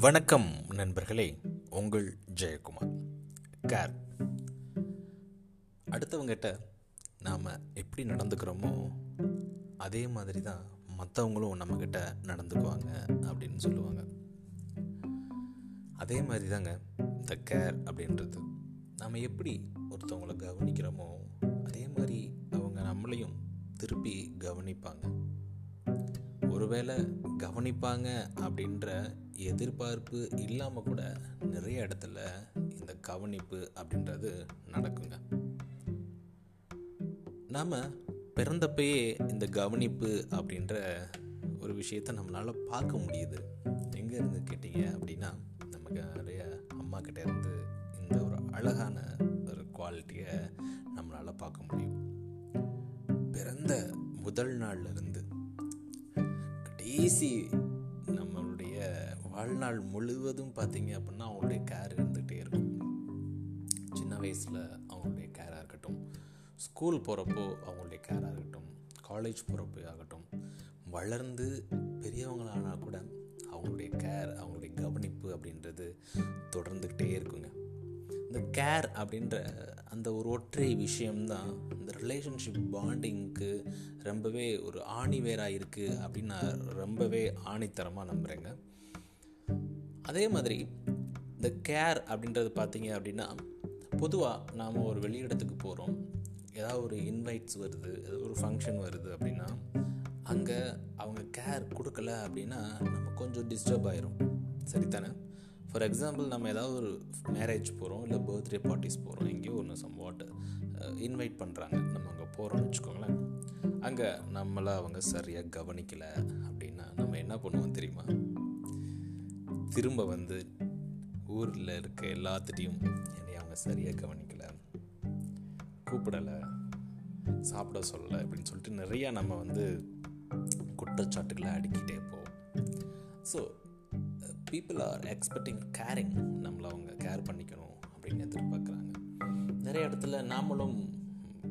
வணக்கம் நண்பர்களே உங்கள் ஜெயக்குமார். கேர். அடுத்தவங்கிட்ட நாம் எப்படி நடந்துக்கிறோமோ அதே மாதிரி தான் மற்றவங்களும் நம்மக்கிட்ட நடந்துக்குவாங்க அப்படின்னு சொல்லுவாங்க. அதே மாதிரி தாங்க இந்த கேர் அப்படின்றது. நாம் எப்படி ஒருத்தவங்களை கவனிக்கிறோமோ அதே மாதிரி அவங்க நம்மளையும் திருப்பி கவனிப்பாங்க. ஒருவேளை கவனிப்பாங்க அப்படின்ற எதிர்பார்ப்பு இல்லாமல் கூட நிறைய இடத்துல இந்த கவனிப்பு அப்படின்றது நடக்குங்க. நாம் பிறந்தப்பயே இந்த கவனிப்பு அப்படின்ற ஒரு விஷயத்த நம்மளால் பார்க்க முடியுது. எங்கே இருந்து கேட்டீங்க அப்படின்னா நமக்கு நிறைய அம்மா கிட்ட இருந்து இந்த ஒரு அழகான ஒரு குவாலிட்டியை நம்மளால் பார்க்க முடியும். பிறந்த முதல் நாள்ல ஈஸி நம்மளுடைய வாழ்நாள் முழுவதும் பார்த்தீங்க அப்படின்னா அவங்களுடைய கேர் இருந்துகிட்டே இருக்கும். சின்ன வயசில் அவங்களுடைய கேராக இருக்கட்டும் ஸ்கூல் போகிறப்போ அவங்களுடைய கேராக இருக்கட்டும் காலேஜ் போகிறப்போ ஆகட்டும் வளர்ந்து பெரியவங்களானா கூட அவங்களுடைய கேர் அவங்களுடைய கவனிப்பு அப்படின்றது தொடர்ந்துக்கிட்டே இருக்குங்க. இந்த கேர் அப்படின்ற அந்த ஒரு ஒற்றை விஷயம்தான். இந்த ரிலேஷன்ஷிப் பாண்டிங்க்கு ரொம்பவே ஒரு ஆணிவேராக இருக்குது அப்படின்னு நான் ரொம்பவே ஆணித்தரமாக நம்புகிறேங்க அதே மாதிரி இந்த கேர் அப்படின்றது பார்த்தீங்க அப்படின்னா பொதுவாக நாம் ஒரு வெளியிடத்துக்கு போகிறோம் ஏதாவது ஒரு இன்வைட்ஸ் வருது ஏதாவது ஒரு ஃபங்க்ஷன் வருது அப்படின்னா அங்கே அவங்க கேர் கொடுக்கல அப்படின்னா நம்ம கொஞ்சம் டிஸ்டர்ப் ஆயிரும். சரிதானே? ஃபார் எக்ஸாம்பிள் நம்ம ஏதாவது ஒரு மேரேஜ் போகிறோம் இல்லை பர்த்டே பார்ட்டிஸ் போகிறோம் எங்கேயோ ஒன்று சம் வாட் இன்வைட் பண்ணுறாங்க நம்ம அங்கே போகிறோம்னு வச்சுக்கோங்களேன். அங்கே நம்மளை அவங்க சரியாக கவனிக்கலை அப்படின்னா நம்ம என்ன பண்ணுவோம் தெரியுமா? திரும்ப வந்து ஊரில் இருக்க எல்லாத்துட்டையும் என்னை அவங்க சரியாக கவனிக்கலை கூப்பிடலை சாப்பிட சொல்லலை அப்படின்னு சொல்லிட்டு நிறையா நம்ம வந்து குற்றச்சாட்டுகளை அடுக்கிட்டே போவோம். So people are expecting caring நம்மளை அவங்க கேர் பண்ணிக்கணும் அப்படின்னு எதிர்பார்க்குறாங்க. நிறைய இடத்துல நாமளும்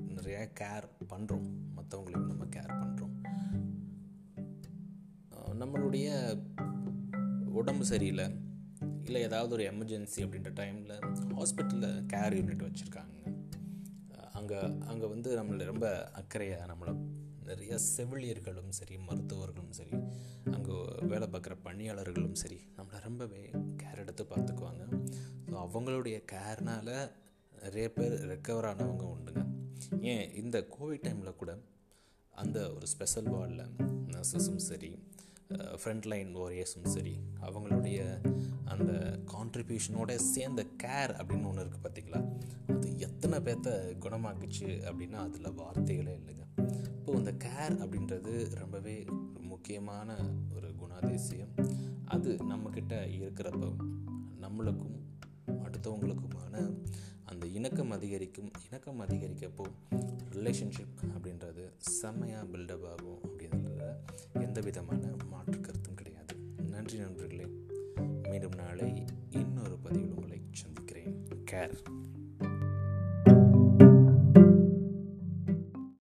நிறைய கேர் பண்ணுறோம் மற்றவங்களுக்கு நம்ம கேர் பண்ணுறோம் நம்மளுடைய உடம்பு சரியில்லை. இல்லை ஏதாவது ஒரு எமர்ஜென்சி அப்படின்ற டைமில் ஹாஸ்பிட்டலில் கேர் யூனிட் வச்சுருக்காங்க. அங்கே அங்கே வந்து நம்மளை ரொம்ப அக்கறையாக நம்மளை நிறைய செவிலியர்களும் சரி மருத்துவர்களும் சரி அங்கே வேலை பார்க்குற பணியாளர்களும் சரி நம்மளை ரொம்பவே கேர் எடுத்து பார்த்துக்குவாங்க. ஸோ அவங்களுடைய கேர்னால் நிறைய பேர் ரெக்கவர் ஆனவங்க உண்டுங்க. ஏன் இந்த கோவிட் டைமில் கூட அந்த ஒரு ஸ்பெஷல் வார்டில் நர்சஸும் சரி ஃப்ரண்ட்லைன் வாரியர்ஸும் சரி அவங்களுடைய அந்த கான்ட்ரிபியூஷனோட சேர்ந்த கேர் அப்படின்னு ஒன்று இருக்குது பார்த்தீங்களா அது எத்தனை பேர்த்த குணமாக்குச்சு அப்படின்னா அதில் வார்த்தைகளே இல்லைங்க. இப்போது இந்த கேர் அப்படின்றது ரொம்பவே முக்கியமான ஒரு குணாதிசயம். அது நம்மக்கிட்ட இருக்கிறப்ப நம்மளுக்கும் அடுத்தவங்களுக்குமான அந்த இணக்கம் அதிகரிக்கும் இணக்கம் அதிகரிக்கப்போ ரிலேஷன்ஷிப் அப்படின்றது செம்மையாக பில்டப் ஆகும் அப்படின்றத எந்த விதமான மாற்று கருத்தும் கிடையாது. நன்றி நண்பர்களே. மீண்டும் நாளை இன்னொரு பதிவில் உங்களை சந்திக்கிறேன். கேர்